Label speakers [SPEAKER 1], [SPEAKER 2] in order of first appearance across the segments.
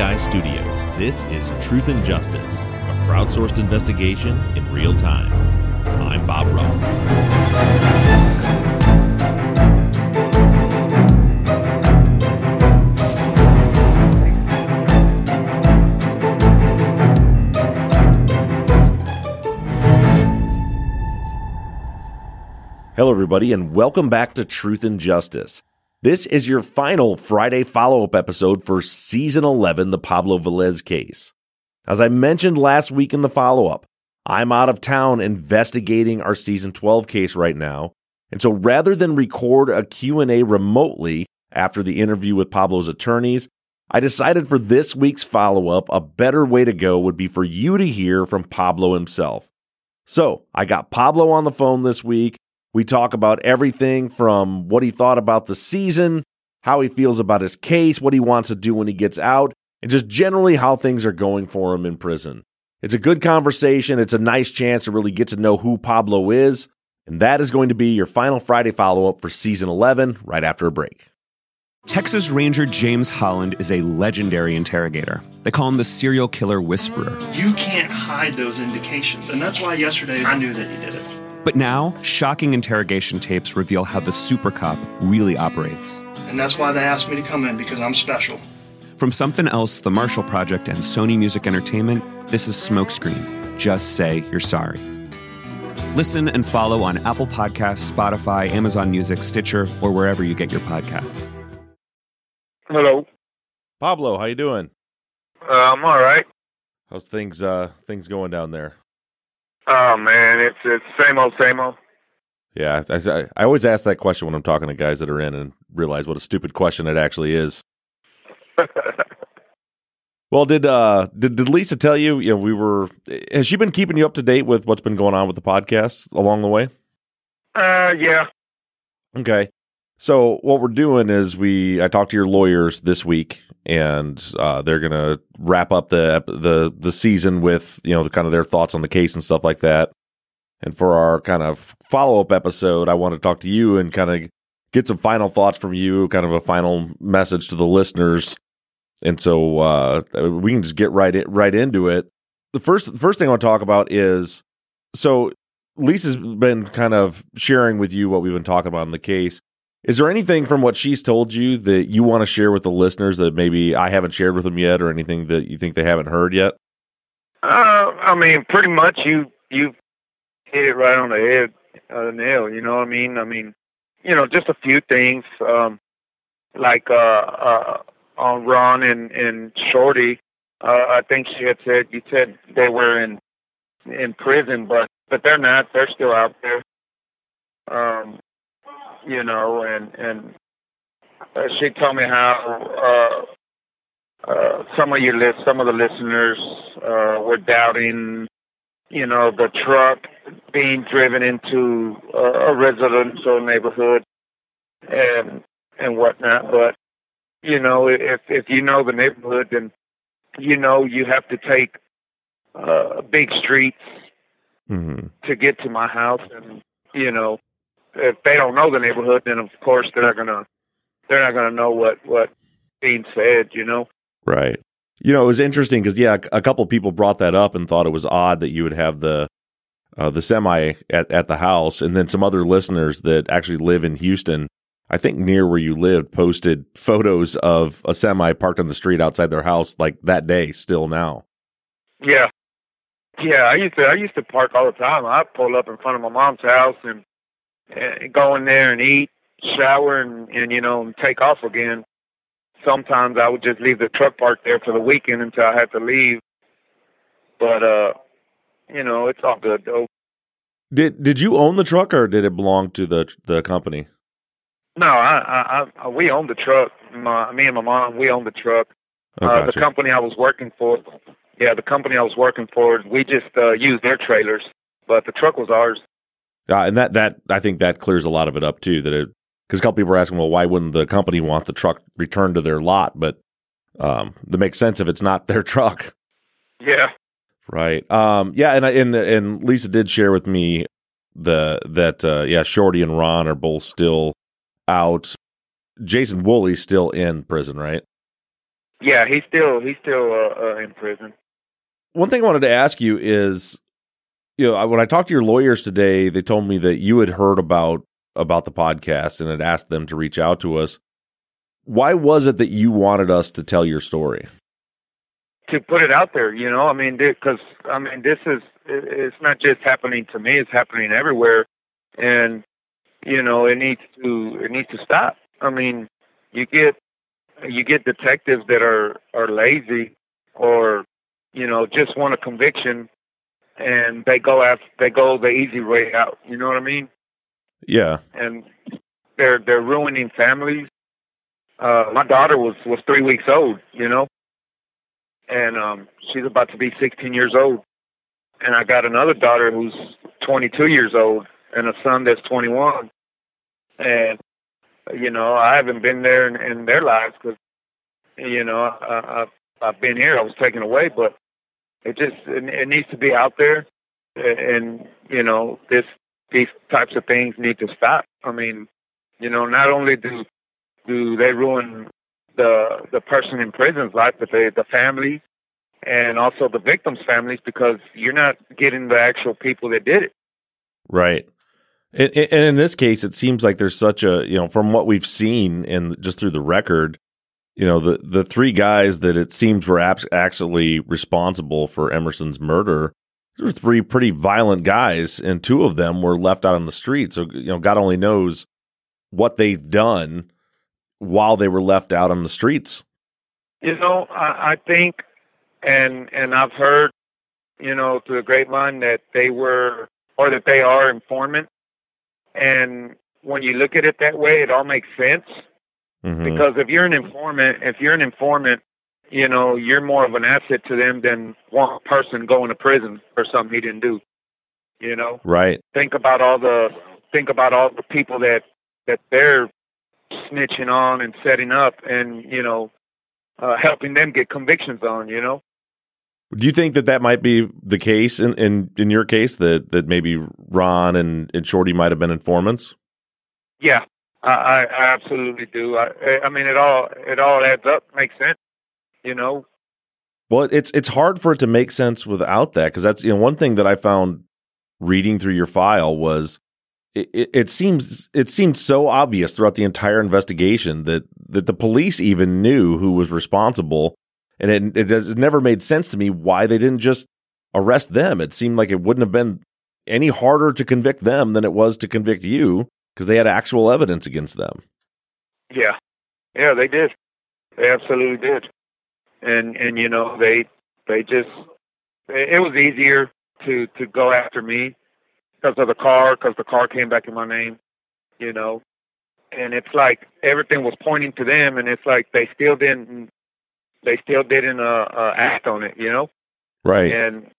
[SPEAKER 1] Studios, this is Truth and Justice, a crowdsourced investigation in real time. I'm Bob Ruff. Hello, everybody, and welcome back to Truth and Justice. This is your final Friday follow up episode for season 11, the Pablo Velez case. As I mentioned last week in the follow up, I'm out of town investigating our season 12 case right now. And so rather than record a Q&A remotely after the interview with Pablo's attorneys, I decided for this week's follow up, a better way to go would be for you to hear from Pablo himself. So I got Pablo on the phone this week. We talk about everything from what he thought about the season, how he feels about his case, what he wants to do when he gets out, and just generally how things are going for him in prison. It's a good conversation. It's a nice chance to really get to know who Pablo is. And that is going to be your final Friday follow up for season 11 right after a break.
[SPEAKER 2] Texas Ranger James Holland is a legendary interrogator. They call him the serial killer whisperer.
[SPEAKER 3] You can't hide those indications. And that's why yesterday I knew that you did it.
[SPEAKER 2] But now, shocking interrogation tapes reveal how the super cop really operates.
[SPEAKER 3] And that's why they asked me to come in because I'm special.
[SPEAKER 2] From Something Else, The Marshall Project, and Sony Music Entertainment, this is Smokescreen. Just say you're sorry. Listen and follow on Apple Podcasts, Spotify, Amazon Music, Stitcher, or wherever you get your podcasts.
[SPEAKER 4] Hello.
[SPEAKER 1] Pablo, how you doing?
[SPEAKER 4] Uh, I'm all right.
[SPEAKER 1] How's things uh things going down there?
[SPEAKER 4] Oh man, it's it's same old, same old.
[SPEAKER 1] Yeah, I, I, always ask that question when I'm talking to guys that are in and realize what a stupid question it actually is. Well, did uh did, did Lisa tell you? You know, we were. Has she been keeping you up to date with what's been going on with the podcast along the way?
[SPEAKER 4] uh, yeah.
[SPEAKER 1] Okay. So what we're doing is we I talked to your lawyers this week, and uh, they're gonna wrap up the the the season with you know the kind of their thoughts on the case and stuff like that. And for our kind of follow up episode, I want to talk to you and kind of get some final thoughts from you, kind of a final message to the listeners. And so uh, we can just get right in, right into it. The first the first thing I want to talk about is so Lisa's been kind of sharing with you what we've been talking about in the case. Is there anything from what she's told you that you want to share with the listeners that maybe I haven't shared with them yet, or anything that you think they haven't heard yet?
[SPEAKER 4] Uh, I mean, pretty much you you hit it right on the head, uh, the nail. You know what I mean? I mean, you know, just a few things, um, like uh, uh, on Ron and and Shorty. Uh, I think she had said you said they were in in prison, but but they're not. They're still out there. Um, you know, and and uh, she told me how uh, uh, some of your list, some of the listeners uh, were doubting, you know, the truck being driven into uh, a residential neighborhood and and whatnot. But you know, if if you know the neighborhood, then you know you have to take uh, big streets
[SPEAKER 1] Mm-hmm.
[SPEAKER 4] to get to my house, and you know, if they don't know the neighborhood, then of course they're not gonna they're not gonna know what what being said. You know.
[SPEAKER 1] Right. You know, it was interesting because yeah, a couple people brought that up and thought it was odd that you would have the uh, the semi at, at the house, and then some other listeners that actually live in Houston, I think near where you lived, posted photos of a semi parked on the street outside their house like that day, still now.
[SPEAKER 4] Yeah. Yeah, I used to I used to park all the time. I'd pull up in front of my mom's house and, and go in there and eat, shower and, and you know, and take off again. Sometimes I would just leave the truck parked there for the weekend until I had to leave. But uh you know, it's all good though.
[SPEAKER 1] Did did you own the truck or did it belong to the the company?
[SPEAKER 4] No, I, I, I we own the truck. My, me and my mom, we own the truck.
[SPEAKER 1] Oh,
[SPEAKER 4] uh, the company I was working for, yeah, the company I was working for, we just uh, used their trailers, but the truck was ours.
[SPEAKER 1] Uh, and that that I think that clears a lot of it up too. That because a couple people were asking, well, why wouldn't the company want the truck returned to their lot? But um, that makes sense if it's not their truck,
[SPEAKER 4] Yeah,
[SPEAKER 1] right? Um, yeah, and and and Lisa did share with me the that uh, yeah, Shorty and Ron are both still out. Jason Woolley's still in prison, right?
[SPEAKER 4] yeah, he's still he's still uh, uh, in prison.
[SPEAKER 1] One thing I wanted to ask you is, you know, when I talked to your lawyers today, they told me that you had heard about about the podcast and had asked them to reach out to us. Why was it that you wanted us to tell your story?
[SPEAKER 4] to put it out there, you know. I mean, because I mean, this is it's not just happening to me; it's happening everywhere, and you know, it needs to it needs to stop. I mean, you get you get detectives that are are lazy or you know just want a conviction, and they go after they go the easy way out. You know what I mean?
[SPEAKER 1] Yeah,
[SPEAKER 4] and they're they're ruining families. Uh, my daughter was was three weeks old, you know, and um, she's about to be 16 years old. And I got another daughter who's 22 years old, and a son that's 21. And you know, I haven't been there in, in their lives because you know I, I've I've been here. I was taken away, but it just it, needs to be out there, and you know this these types of things need to stop. I mean, you know, not only do do they ruin the the person in prison's life, but they, the family and also the victims' families because you're not getting the actual people that did it.
[SPEAKER 1] right. And, and in this case, it seems like there's such a you know from what we've seen and just through the record, you know the the three guys that it seems were abs- actually responsible for Emerson's murder. There were three pretty violent guys, and two of them were left out on the street. So you know, God only knows what they've done while they were left out on the streets.
[SPEAKER 4] You know, I, I think, and and I've heard, you know, through the grapevine that they were or that they are informants. And when you look at it that way, it all makes sense.
[SPEAKER 1] Mhm.
[SPEAKER 4] because if you're an informant, if you're an informant, you know, you're more of an asset to them than one person going to prison for something he didn't do. You know,
[SPEAKER 1] right,
[SPEAKER 4] think about all the think about all the people that that they're snitching on and setting up, and you know, uh, helping them get convictions on. You know,
[SPEAKER 1] Do you think that that might be the case in, in, in your case that, that maybe Ron and, and Shorty might have been informants?
[SPEAKER 4] yeah, I, I, absolutely do. I, I mean, it all it all adds up, makes sense. You know,
[SPEAKER 1] Well, it's it's hard for it to make sense without that because that's you know one thing that I found reading through your file was it, it, it seems it seemed so obvious throughout the entire investigation that that the police even knew who was responsible, and it it, has, it never made sense to me why they didn't just arrest them. It seemed like it wouldn't have been any harder to convict them than it was to convict you because they had actual evidence against them.
[SPEAKER 4] Yeah, yeah, they did. They absolutely did. And and you know they they just it was easier to to go after me because of the car because the car came back in my name, you know. And it's like everything was pointing to them, and it's like they still didn't they still didn't uh, uh, act on it, you know.
[SPEAKER 1] Right.
[SPEAKER 4] And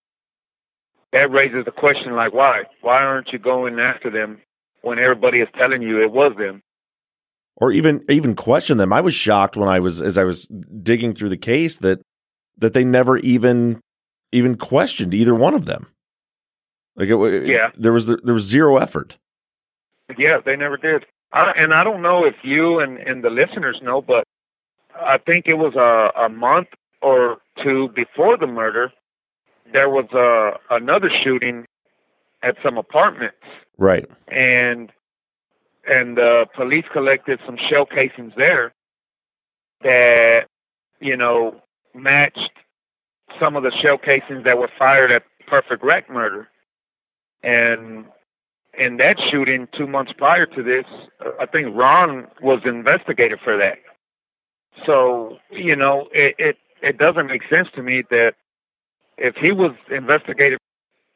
[SPEAKER 4] that raises the question like why why aren't you going after them when everybody is telling you it was them?
[SPEAKER 1] or even even question them. I was shocked when I was as I was digging through the case that that they never even even questioned either one of them. Like it, it-
[SPEAKER 4] Yeah.
[SPEAKER 1] there was there was zero effort.
[SPEAKER 4] Yeah, they never did. I, and I don't know if you and, and the listeners know, but I think it was a, a month or two before the murder, there was a, another shooting at some apartments,
[SPEAKER 1] Right.
[SPEAKER 4] and and the police collected some shell casings there that you know matched some of the shell casings that were fired at Perfect Wreck murder, and in that shooting two months prior to this, I think Ron was investigated for that. So you know, it, it it doesn't make sense to me that if he was investigated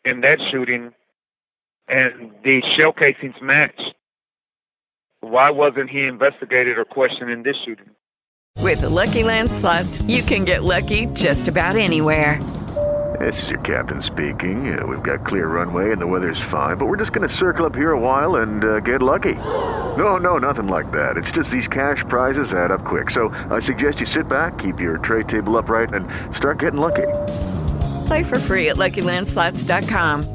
[SPEAKER 4] in that shooting, and the shell casings matched. Why wasn't he investigated or questioned in this shooting?
[SPEAKER 5] With the Lucky Land slots, you can get lucky just about anywhere.
[SPEAKER 6] This is your captain speaking. Uh, we've got clear runway and the weather's fine, but we're just going to circle up here a while and uh, get lucky. No, no, nothing like that. It's just these cash prizes add up quick. So I suggest you sit back, keep your tray table upright, and start getting lucky.
[SPEAKER 5] Play for free at LuckyLandSlots.com.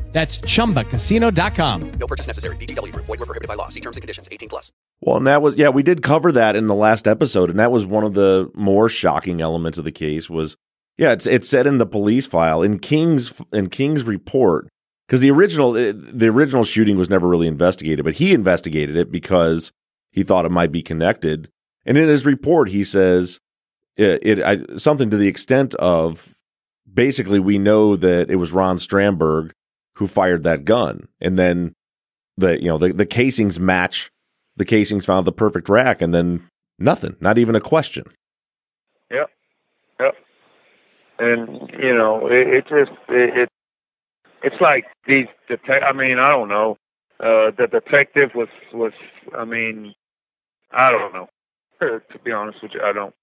[SPEAKER 7] That's chumbacasino.com.
[SPEAKER 8] No purchase necessary. VGW Group. Void were prohibited by law. See terms and conditions. 18 plus.
[SPEAKER 1] Well, and that was yeah, we did cover that in the last episode, and that was one of the more shocking elements of the case. Was yeah, it's it said in the police file in King's in King's report because the original eh, the original shooting was never really investigated, but he investigated it because he thought it might be connected. And in his report, he says it, it I, something to the extent of basically we know that it was Ron Stramberg who fired that gun. And then the, you know, the, the casings match the casings found the perfect rack and then nothing, not even a question.
[SPEAKER 4] Yep. Yep. And, you know, it, it just, it, it, it's like these detect, I mean, I don't know. Uh, the detective was, was, I mean, I don't know. to be honest with you, I don't.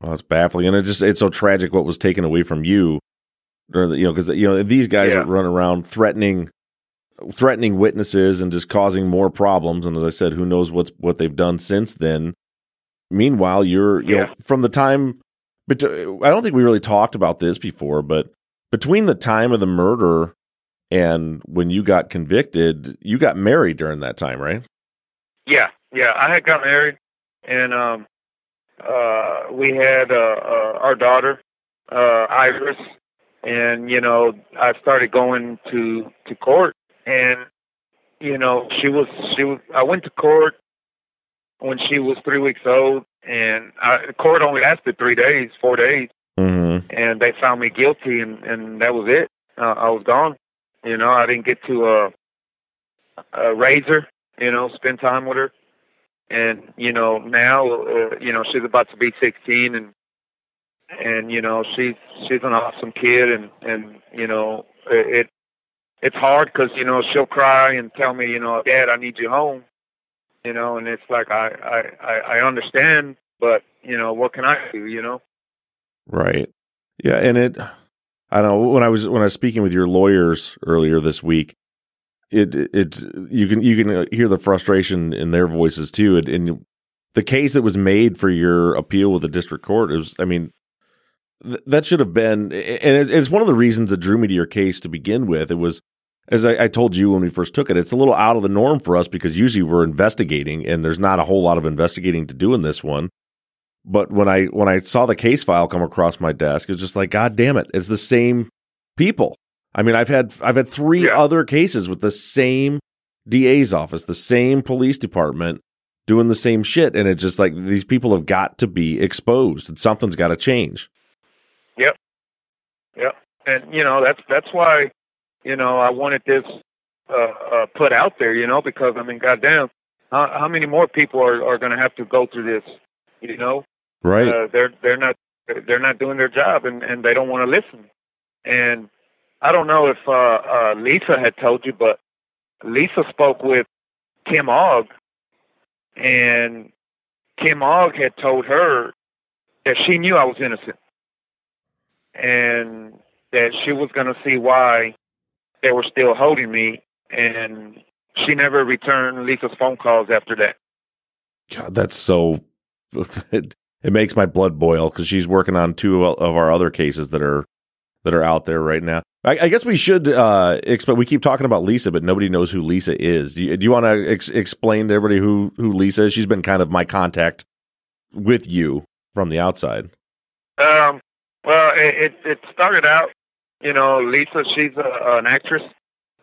[SPEAKER 1] Well, it's baffling, and it just it's so tragic what was taken away from you during the, you know, because you know these guys
[SPEAKER 4] Yeah.
[SPEAKER 1] running around threatening, threatening witnesses and just causing more problems. And as I said, who knows what's what they've done since then. Meanwhile, you're you know from the time, but I don't think we really talked about this before, but between the time of the murder and when you got convicted, you got married during that time, right?
[SPEAKER 4] Yeah, yeah. I had got married, and um, uh, we had uh, uh, our daughter, uh, Iris, and you know, I started going to to court, and you know, she was she was. I went to court when she was three weeks old, and I, court only lasted three days, four days,
[SPEAKER 1] Mm-hmm.
[SPEAKER 4] and they found me guilty, and and that was it. Uh, I was gone. You know, I didn't get to uh, uh, raise her. You know, spend time with her, and you know now, uh, you know she's about to be 16, and and you know she's she's an awesome kid, and and you know it it's hard because you know she'll cry and tell me, you know, Dad, I need you home. You know, and it's like I I I, understand, but you know what can I do? You know.
[SPEAKER 1] Right. Yeah, and it I don't know when I was when I was speaking with your lawyers earlier this week, it it you can you can hear the frustration in their voices too and, and the case that was made for your appeal with the district court is I mean th- that should have been and it's, it's one of the reasons that drew me to your case to begin with. It was as I, I told you when we first took it, it's a little out of the norm for us because usually we're investigating and there's not a whole lot of investigating to do in this one. But when I when I saw the case file come across my desk, it was just like, God damn it, it's the same people. I mean, I've had I've had three
[SPEAKER 4] Yeah.
[SPEAKER 1] other cases with the same DA's office, the same police department doing the same shit, and it's just like these people have got to be exposed, and something's got to change.
[SPEAKER 4] Yep. Yep. And you know that's that's why you know I wanted this uh, uh, put out there. You know because I mean, goddamn, how, how many more people are are going to have to go through this? You know,
[SPEAKER 1] Right?
[SPEAKER 4] uh, they're they're not they're not doing their job and and they don't want to listen. And I don't know if uh, uh, Lisa had told you, but Lisa spoke with Kim Ogg, and Kim Ogg had told her that she knew I was innocent, and that she was going to see why they were still holding me, and she never returned Lisa's phone calls after that.
[SPEAKER 1] God, that's so. It, it makes my blood boil because she's working on two of our other cases that are that are out there right now. I, I guess we should uh, explain. We keep talking about Lisa, but nobody knows who Lisa is. Do you, you want to ex- explain to everybody who who Lisa is? She's been kind of my contact with you from the outside.
[SPEAKER 4] Um, Well, it, it it started out, you know, Lisa. She's a, an actress.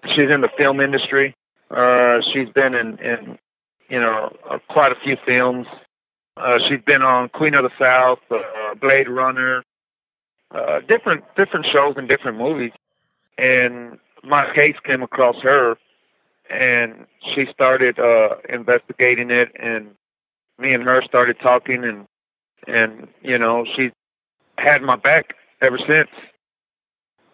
[SPEAKER 4] She's in the film industry. Uh, she's been in, in you know, uh, quite a few films. Uh, she's been on Queen of the South, uh, Blade Runner, uh, different different shows and different movies. And my case came across her, and she started uh, investigating it, and me and her started talking, and and you know she had my back ever since.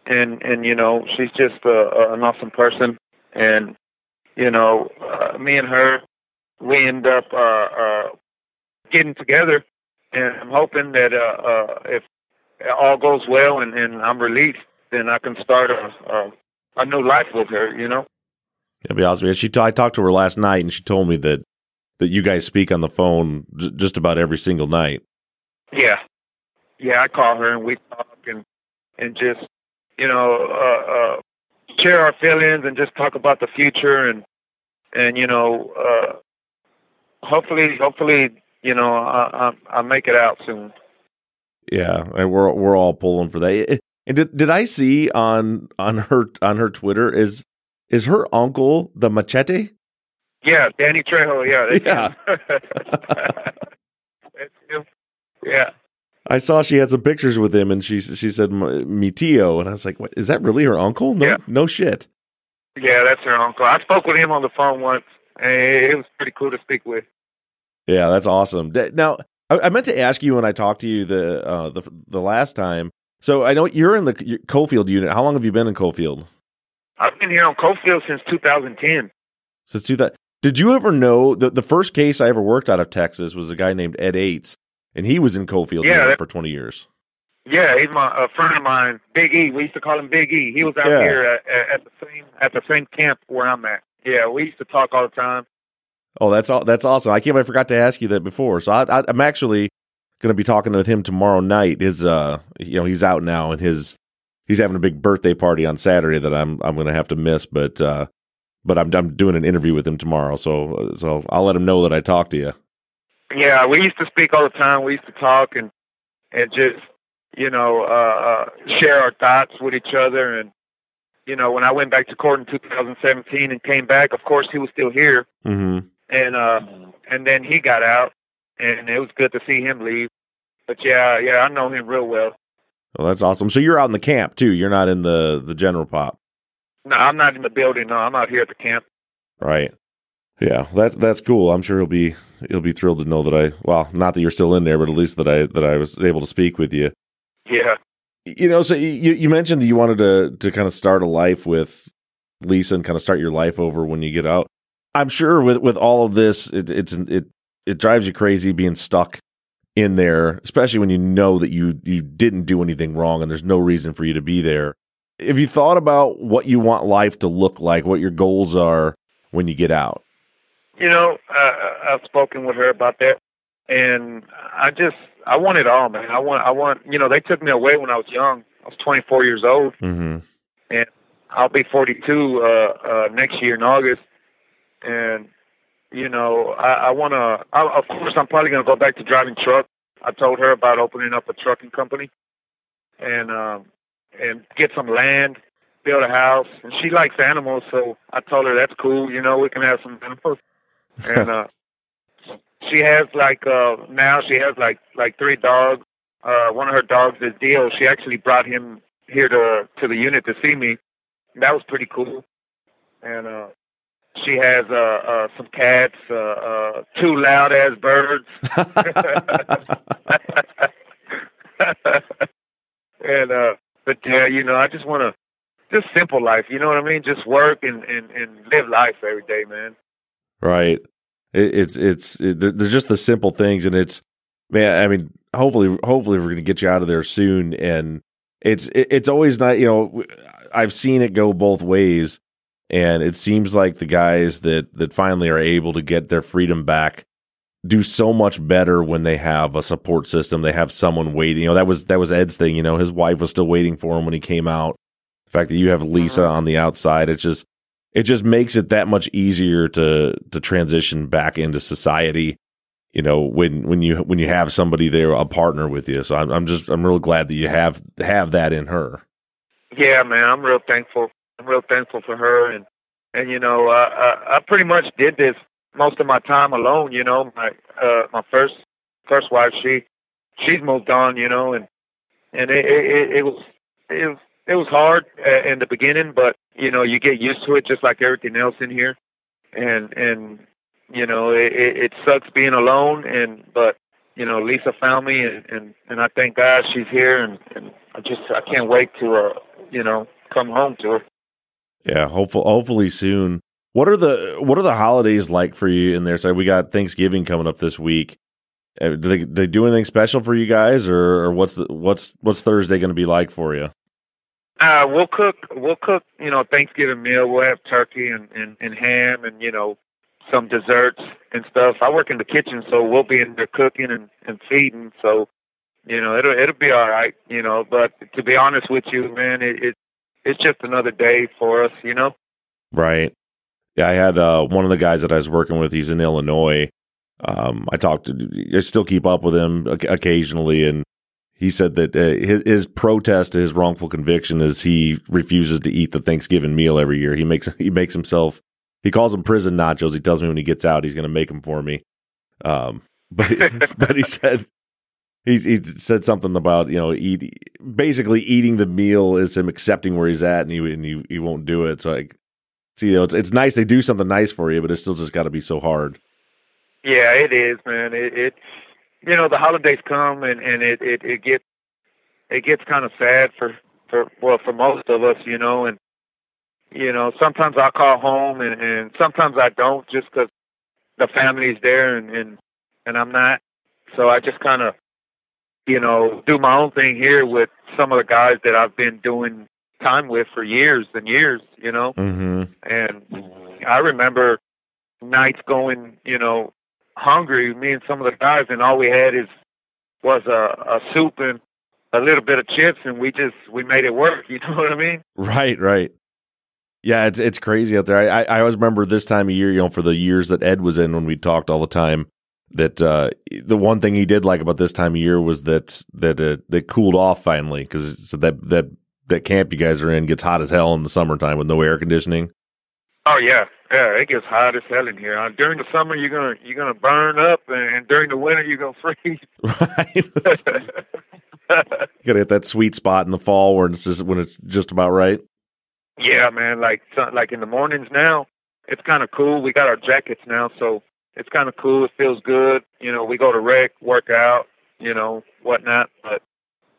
[SPEAKER 4] And and you know she's just a, an awesome person, and you know uh, me and her we end up uh, uh, getting together, and I'm hoping that uh, uh, if all goes well and, and I'm released, then I can start a, a a new life with her. You know.
[SPEAKER 1] Yeah, be honest with you. She, t- I talked to her last night, and she told me that that you guys speak on the phone j- just about every single night.
[SPEAKER 4] Yeah, yeah. I call her and we talk and and just you know uh, uh, share our feelings and just talk about the future and and you know uh, hopefully hopefully you know I, I I make it out soon.
[SPEAKER 1] Yeah, we're we're all pulling for that. And did did I see on on her on her Twitter is is her uncle the machete?
[SPEAKER 4] Yeah, Danny Trejo. Yeah,
[SPEAKER 1] Yeah.
[SPEAKER 4] him. That's him. Yeah.
[SPEAKER 1] I saw she had some pictures with him, and she she said mi tío, and I was like, "What is that? Really her uncle? No,
[SPEAKER 4] Yeah.
[SPEAKER 1] no shit."
[SPEAKER 4] Yeah, that's her uncle. I spoke with him on the phone once, and it was pretty cool to speak with.
[SPEAKER 1] Yeah, that's awesome. Now, I, I meant to ask you when I talked to you the uh, the the last time. So I know you're in the Coffield unit. How long have you been in Coffield?
[SPEAKER 4] I've been here on Coffield since 2010.
[SPEAKER 1] Since 2000. Did you ever know that the first case I ever worked out of Texas was a guy named Ed Ates, and he was in Coffield
[SPEAKER 4] Yeah, that-
[SPEAKER 1] for 20 years.
[SPEAKER 4] Yeah, he's my a friend of mine, Big E. We used to call him Big E. He was out
[SPEAKER 1] Yeah.
[SPEAKER 4] here at, at, the same at the same camp where I'm at. Yeah, we used to talk all the time.
[SPEAKER 1] Oh, that's all. That's awesome. I can't. I forgot to ask you that before. So I, I, I'm actually going to be talking with him tomorrow night. His, uh, you know, he's out now, and his he's having a big birthday party on Saturday that I'm I'm going to have to miss. But uh, but I'm I'm doing an interview with him tomorrow, so so I'll let him know that I talked to you.
[SPEAKER 4] Yeah, we used to speak all the time. We used to talk and and just you know uh, uh, share our thoughts with each other. And you know, when I went back to court in 2017 and came back, of course he was still here.
[SPEAKER 1] Mm-hmm.
[SPEAKER 4] and uh and then he got out and it was good to see him leave but yeah yeah i know him real well
[SPEAKER 1] Well, that's awesome. So you're out in the camp too. You're not in the the general pop,
[SPEAKER 4] no i'm not in the building no i'm out here at the camp
[SPEAKER 1] right? Yeah, that's that's cool. I'm sure he'll be he'll be thrilled to know that I well, not that you're still in there, but at least that I that I was able to speak with you.
[SPEAKER 4] yeah
[SPEAKER 1] you know so you you mentioned that you wanted to to kind of start a life with Lisa and kind of start your life over when you get out. I'm sure with with all of this it it's it it drives you crazy being stuck in there, especially when you know that you you didn't do anything wrong and there's no reason for you to be there. Have you thought about what you want life to look like, what your goals are when you get out?
[SPEAKER 4] You know uh, i've spoken with her about that and i just i want it all man i want i want you know they took me away when i was young i was 24 years old
[SPEAKER 1] Mm-hmm.
[SPEAKER 4] And I'll be 42 uh, uh, next year in August, and you know I, I want to. Of course, I'm probably going to go back to driving truck. I told her about opening up a trucking company, and um, and get some land, build a house. And she likes animals, so I told her that's cool. You know, we can have some animals. And uh, she has like uh, now she has like like three dogs. Uh, one of her dogs is Dio. She actually brought him here to to the unit to see me that was pretty cool. And uh, she has uh, uh, some cats, uh, uh, two loud ass birds, and uh, but yeah, you know, I just want to just simple life. You know what I mean? Just work and and and live life every day, man.
[SPEAKER 1] Right. It, it's it's it, they're they're just the simple things, and it's man. I mean, hopefully, hopefully, we're going to get you out of there soon. And it's it, it's always not. You know, I've seen it go both ways, and it seems like the guys that that finally are able to get their freedom back do so much better when they have a support system. They have someone waiting. You know, that was that was Ed's thing. You know, his wife was still waiting for him when he came out. The fact that you have Lisa mm-hmm. on the outside, it's just it just makes it that much easier to to transition back into society you know when when you when you have somebody there a partner with you. So I'm I'm just I'm real glad that you have have that in her.
[SPEAKER 4] Yeah, man, I'm real thankful. I'm real thankful for her, and and you know, I, I pretty much did this most of my time alone. You know, my uh, my first first wife, she she's moved on. You know, and and it it, it was it was it was hard uh, in the beginning, but you know, you get used to it, just like everything else in here, and and you know, it, it sucks being alone, and but you know, Lisa found me, and and, and I thank God she's here, and, and I just I can't wait to uh, you know come home to her.
[SPEAKER 1] Yeah, hopefully, hopefully soon. What are the what are the holidays like for you in there? So we got Thanksgiving coming up this week. Uh, do they, they do anything special for you guys, or, or what's the, what's what's Thursday going to be like for you?
[SPEAKER 4] Uh, we'll cook. We'll cook. You know, Thanksgiving meal. We'll have turkey and, and, and ham, and you know, some desserts and stuff. I work in the kitchen, so we'll be in there cooking and, and feeding. So, you know, it'll it'll be all right. You know, but to be honest with you, man, it, it it's just another day for us. You know.
[SPEAKER 1] Right. Yeah, I had uh, one of the guys that I was working with. He's in Illinois. Um, I talked to, I still keep up with him occasionally, and he said that uh, his, his protest to his wrongful conviction is he refuses to eat the Thanksgiving meal every year. He makes he makes himself he calls them prison nachos. He tells me when he gets out, he's going to make them for me. Um, but but he said he he said something about you know eat basically eating the meal is him accepting where he's at and he and he, he won't do it. So like, see, you know, it's it's nice they do something nice for you, but it's still just got to be so hard.
[SPEAKER 4] Yeah, it is, man. It, it you know the holidays come and and it it it gets it gets kind of sad for for well for most of us, you know, and you know, sometimes I call home and, and sometimes I don't just because the family's there and, and, and I'm not. So I just kind of, you know, do my own thing here with some of the guys that I've been doing time with for years and years, you know.
[SPEAKER 1] Mm-hmm.
[SPEAKER 4] And I remember nights going, you know, hungry, me and some of the guys, and all we had is was a, a soup and a little bit of chips, and we just we made it work. You know what I mean?
[SPEAKER 1] Right, right. Yeah, it's it's crazy out there. I, I always remember this time of year, you know, for the years that Ed was in when we talked all the time. That uh, the one thing he did like about this time of year was that that it, it cooled off finally because that that that camp you guys are in gets hot as hell in the summertime with no air conditioning.
[SPEAKER 4] Oh yeah, yeah, it gets hot as hell in here. Uh, during the summer, you're gonna you're gonna burn up, and during the winter, you're gonna freeze.
[SPEAKER 1] Right. you gotta hit that sweet spot in the fall where it's just when it's just about right.
[SPEAKER 4] Yeah, man. Like like in the mornings now, it's kind of cool. We got our jackets now, so it's kind of cool. It feels good. You know, we go to rec, work out, you know, whatnot. But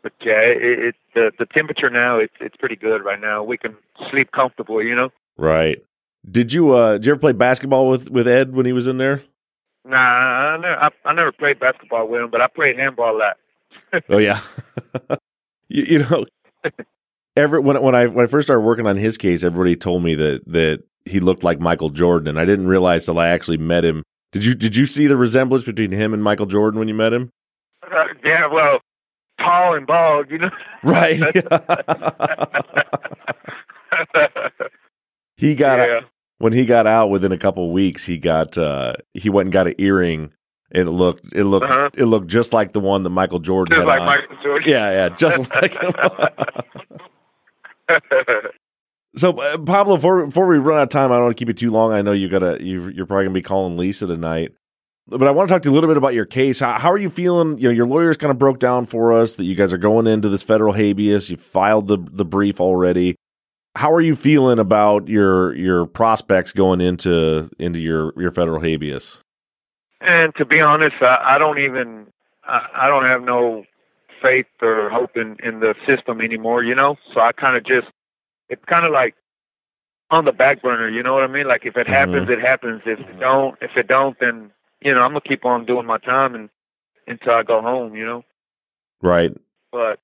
[SPEAKER 4] but yeah, it, it the the temperature now it's it's pretty good right now. We can sleep comfortable. You know.
[SPEAKER 1] Right. Did you uh did you ever play basketball with with Ed when he was in there?
[SPEAKER 4] Nah, I never, I, I never played basketball with him, but I played handball a lot.
[SPEAKER 1] oh yeah. you, you know, every when when I when I first started working on his case, everybody told me that that he looked like Michael Jordan, and I didn't realize till I actually met him. Did you did you see the resemblance between him and Michael Jordan when you met him?
[SPEAKER 4] Uh, yeah, well, tall and bald, you know.
[SPEAKER 1] Right. he got yeah. when he got out within a couple of weeks. He got uh he went and got an earring. And it looked, it looked, uh-huh. it looked just like the one that Michael Jordan
[SPEAKER 4] just
[SPEAKER 1] had
[SPEAKER 4] like
[SPEAKER 1] on.
[SPEAKER 4] Michael Jordan.
[SPEAKER 1] Yeah, yeah, just like him. so uh, Pablo, before before we run out of time, I don't want to keep it too long. I know you gotta you you're probably gonna be calling Lisa tonight, but I want to talk to you a little bit about your case. How, how are you feeling? You know, your lawyers kind of broke down for us that you guys are going into this federal habeas. You filed the the brief already. How are you feeling about your your prospects going into into your your federal habeas?
[SPEAKER 4] And to be honest, I, I don't even I, I don't have no faith or hope in, in the system anymore, you know? So I kind of just, it's kind of like on the back burner, you know what I mean? Like if it mm-hmm. happens, it happens. If it don't, if it don't, then, you know, I'm going to keep on doing my time and until I go home, you know?
[SPEAKER 1] Right.
[SPEAKER 4] But,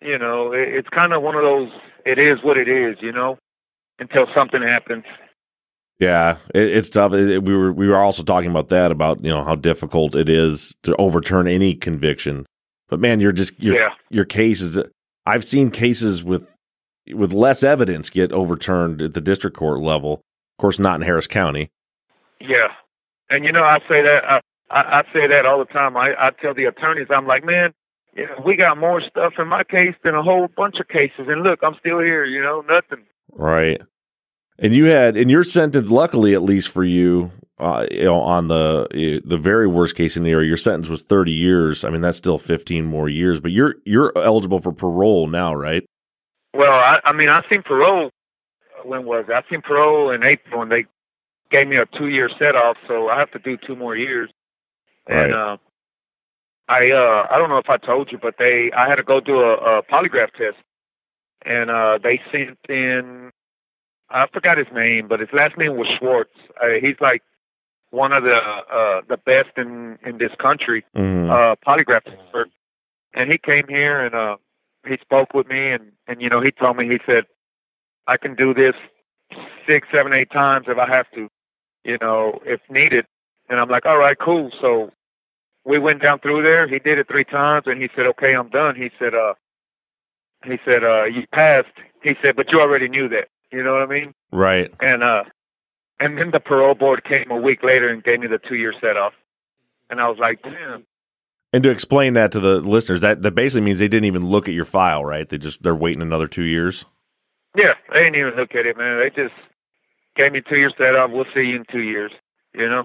[SPEAKER 4] you know, it, it's kind of one of those, it is what it is, you know, until something happens.
[SPEAKER 1] Yeah, it, it's tough. It, we were we were also talking about that about you know how difficult it is to overturn any conviction. But man, you're just your yeah. your cases. I've seen cases with with less evidence get overturned at the district court level. Of course, not in Harris County.
[SPEAKER 4] Yeah, and you know I say that I, I, I say that all the time. I, I tell the attorneys, I'm like, man, you know, we got more stuff in my case than a whole bunch of cases, and look, I'm still here. You know, nothing.
[SPEAKER 1] Right. And you had in your sentence, luckily at least for you, uh, you know, on the the very worst case scenario, your sentence was thirty years. I mean, that's still fifteen more years, but you're you're eligible for parole now, right?
[SPEAKER 4] Well, I, I mean, I seen parole. When was it? I seen parole in April, and they gave me a two year set off, so I have to do two more years.
[SPEAKER 1] Right.
[SPEAKER 4] And uh, I uh, I don't know if I told you, but they I had to go do a, a polygraph test, and uh, they sent in I forgot his name, but his last name was Schwartz. Uh, he's like one of the uh, the best in in this country,
[SPEAKER 1] Mhm.
[SPEAKER 4] uh, polygraph expert. And he came here and uh, he spoke with me, and and you know he told me he said I can do this six, seven, eight times if I have to, you know, if needed. And I'm like, all right, cool. So we went down through there. He did it three times, and he said, okay, I'm done. He said, uh, he said, uh, you passed. He said, but you already knew that. You know what I mean?
[SPEAKER 1] Right.
[SPEAKER 4] And uh, and then the parole board came a week later and gave me the two year set off. And I was like, damn.
[SPEAKER 1] And to explain that to the listeners, that that basically means they didn't even look at your file, right? They just they're waiting another two years.
[SPEAKER 4] Yeah, they didn't even look at it, man. They just gave me two years set off. We'll see you in two years. You know?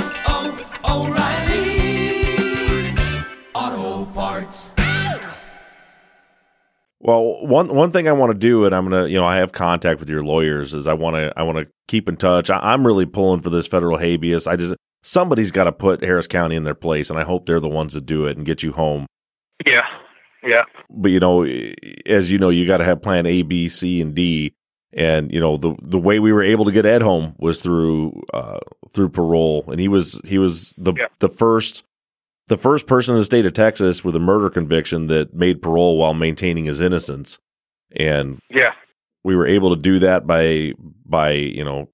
[SPEAKER 1] Well, one one thing I want to do, and I'm gonna, you know, I have contact with your lawyers, is I want to I want to keep in touch. I, I'm really pulling for this federal habeas. I just somebody's got to put Harris County in their place, and I hope they're the ones that do it and get you home.
[SPEAKER 4] Yeah. Yeah.
[SPEAKER 1] But you know, as you know, you got to have Plan A, B, C, and D. And you know the the way we were able to get Ed home was through uh, through parole, and he was he was the
[SPEAKER 4] Yeah.
[SPEAKER 1] the first the first person in the state of Texas with a murder conviction that made parole while maintaining his innocence. And
[SPEAKER 4] Yeah.
[SPEAKER 1] we were able to do that by by you know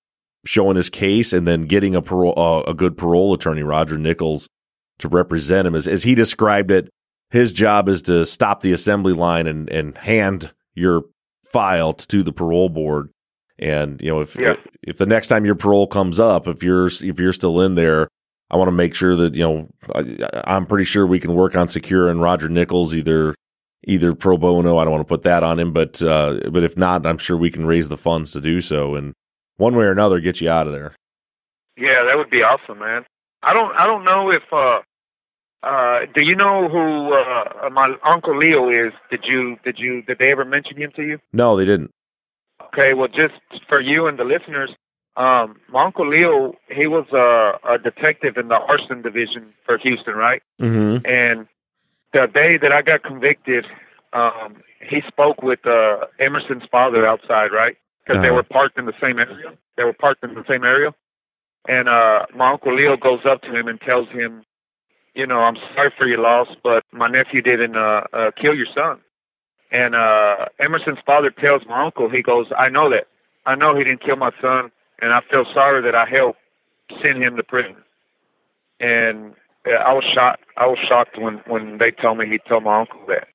[SPEAKER 1] showing his case and then getting a parole uh, a good parole attorney Roger Nichols to represent him as as he described it his job is to stop the assembly line and and hand your file to the parole board and you know if
[SPEAKER 4] Yeah.
[SPEAKER 1] if the next time your parole comes up if you're if you're still in there I want to make sure that you know I, I'm pretty sure we can work on securing Roger Nichols either either pro bono. I don't want to put that on him, but uh, but if not, I'm sure we can raise the funds to do so, and one way or another, get you out of there.
[SPEAKER 4] Yeah, that would be awesome, man. I don't I don't know if uh uh do you know who uh my uncle Leo is? Did you did you did they ever mention him to you?
[SPEAKER 1] No, they didn't.
[SPEAKER 4] Okay, well just for you and the listeners, um my uncle Leo, he was a, a detective in the arson division for Houston, right?
[SPEAKER 1] Mm-hmm.
[SPEAKER 4] And the day that I got convicted, um, he spoke with uh, Emerson's father outside, right? Because they
[SPEAKER 1] Uh-huh.
[SPEAKER 4] were parked in the same area. They were parked in the same area. And uh, my uncle Leo goes up to him and tells him, you know, I'm sorry for your loss, but my nephew didn't uh, uh, kill your son. And uh, Emerson's father tells my uncle, he goes, I know that. I know he didn't kill my son, and I feel sorry that I helped send him to prison. And yeah, I was shocked. I was shocked when when they told me he told my uncle that.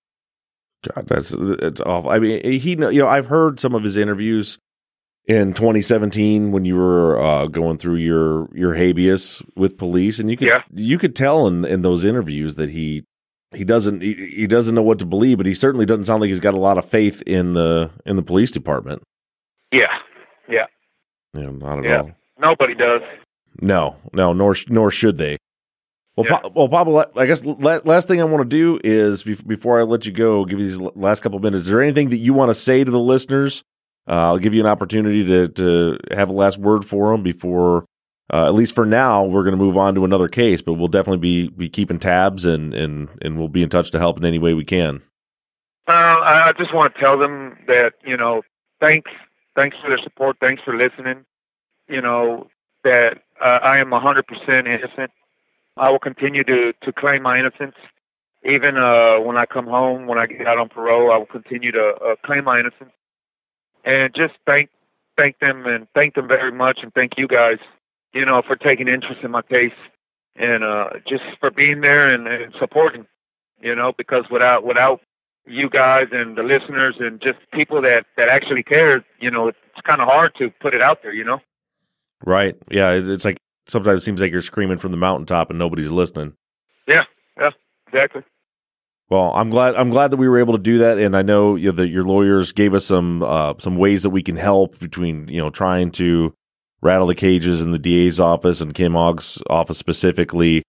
[SPEAKER 1] God, that's that's awful. I mean, he you know I've heard some of his interviews in 2017 when you were uh, going through your your habeas with police, and you could
[SPEAKER 4] Yeah.
[SPEAKER 1] you could tell in in those interviews that he he doesn't he, he doesn't know what to believe, but he certainly doesn't sound like he's got a lot of faith in the in the police department.
[SPEAKER 4] Yeah, yeah,
[SPEAKER 1] Know, not at
[SPEAKER 4] Yeah.
[SPEAKER 1] all.
[SPEAKER 4] nobody does.
[SPEAKER 1] No, no, nor nor should they. Well,
[SPEAKER 4] Yeah.
[SPEAKER 1] Pa- well, Pablo, I guess la- last thing I want to do is bef- before I let you go, give you these l- last couple of minutes. Is there anything that you want to say to the listeners? Uh, I'll give you an opportunity to to have a last word for them before, uh, at least for now, we're going to move on to another case. But we'll definitely be be keeping tabs and and and we'll be in touch to help in any way we can.
[SPEAKER 4] Uh, I just want to tell them that you know, thanks, thanks for their support, thanks for listening. You know that uh, I am 100% innocent. I will continue to to claim my innocence, even uh, when I come home, when I get out on parole. I will continue to uh, claim my innocence, and just thank thank them and thank them very much, and thank you guys, you know, for taking interest in my case and uh, just for being there and, and supporting. You know, because without without you guys and the listeners and just people that that actually care, you know, it's kind of hard to put it out there, you know.
[SPEAKER 1] Right? Yeah. It's like sometimes it seems like you're screaming from the mountaintop and nobody's listening.
[SPEAKER 4] Yeah, yeah, exactly.
[SPEAKER 1] Well, I'm glad I'm glad that we were able to do that, and I know you know, that your lawyers gave us some uh, some ways that we can help between you know trying to rattle the cages in the DA's office and Kim Ogg's office specifically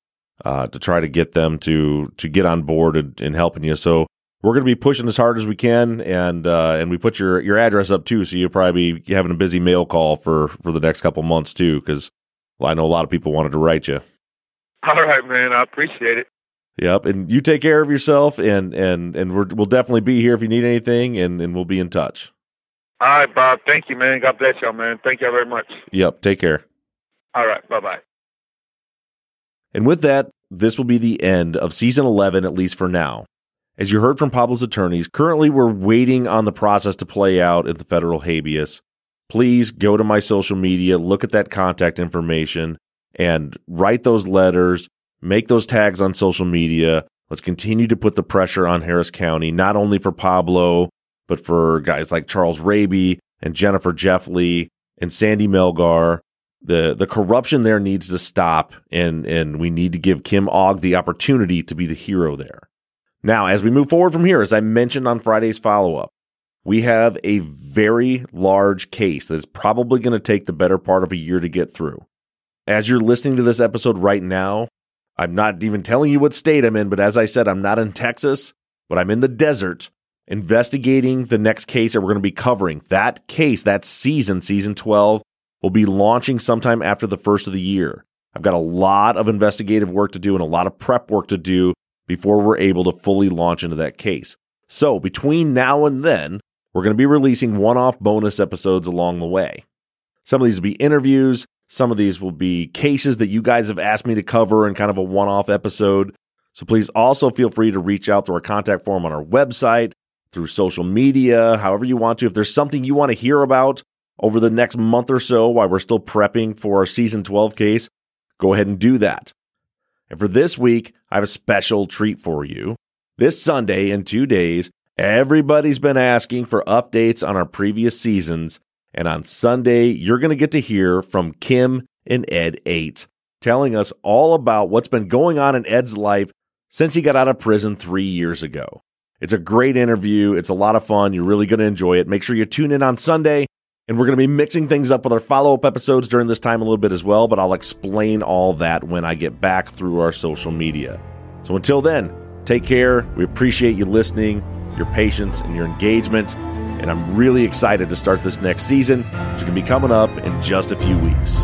[SPEAKER 1] uh, to try to get them to to get on board and, and helping you. So we're going to be pushing as hard as we can, and uh, and we put your your address up too, so you'll probably be having a busy mail call for for the next couple months too, because well, I know a lot of people wanted to write you.
[SPEAKER 4] All right, man. I appreciate it.
[SPEAKER 1] Yep, and you take care of yourself, and and and we're, we'll definitely be here if you need anything, and and we'll be in touch.
[SPEAKER 4] All right, Bob. Thank you, man. God bless y'all, man. Thank y'all very much.
[SPEAKER 1] Yep, take care.
[SPEAKER 4] All right. Bye bye.
[SPEAKER 1] And with that, this will be the end of season 11, at least for now. As you heard from Pablo's attorneys, currently we're waiting on the process to play out at the federal habeas. Please go to my social media, look at that contact information, and write those letters, make those tags on social media. Let's continue to put the pressure on Harris County, not only for Pablo, but for guys like Charles Raby and Jennifer Jeffley and Sandy Melgar. The the corruption there needs to stop and and we need to give Kim Ogg the opportunity to be the hero there. Now, as we move forward from here, as I mentioned on Friday's follow up, we have a very large case that is probably going to take the better part of a year to get through. As you're listening to this episode right now, I'm not even telling you what state I'm in, but as I said, I'm not in Texas, but I'm in the desert investigating the next case that we're going to be covering. That case, that season, season 12, will be launching sometime after the first of the year. I've got a lot of investigative work to do and a lot of prep work to do before we're able to fully launch into that case. So between now and then, we're going to be releasing one off bonus episodes along the way. Some of these will be interviews. Some of these will be cases that you guys have asked me to cover in kind of a one off episode. So please also feel free to reach out through our contact form on our website, through social media, however you want to. If there's something you want to hear about over the next month or so while we're still prepping for our season 12 case, go ahead and do that. And for this week, I have a special treat for you. This Sunday, in two days, everybody's been asking for updates on our previous seasons. And on Sunday, you're going to get to hear from Kim and Ed Ates, telling us all about what's been going on in Ed's life since he got out of prison three years ago. It's a great interview. It's a lot of fun. You're really going to enjoy it. Make sure you tune in on Sunday. And we're going to be mixing things up with our follow up episodes during this time a little bit as well, but I'll explain all that when I get back through our social media. So until then, take care. We appreciate you listening, your patience, and your engagement. And I'm really excited to start this next season, which is going to be coming up in just a few weeks.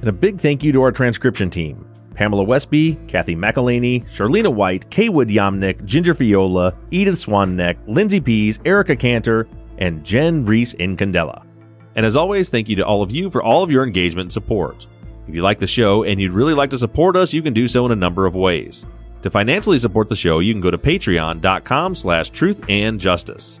[SPEAKER 1] And a big thank you to our transcription team Pamela Westby, Kathy McElhaney, Charlena White, Kaywood Yomnick, Ginger Fiola, Edith Swanneck, Lindsay Pease, Erica Cantor, and Jen Reese Incandela. And as always, thank you to all of you for all of your engagement and support. If you like the show and you'd really like to support us, you can do so in a number of ways. To financially support the show, you can go to patreon.com slash truth and justice.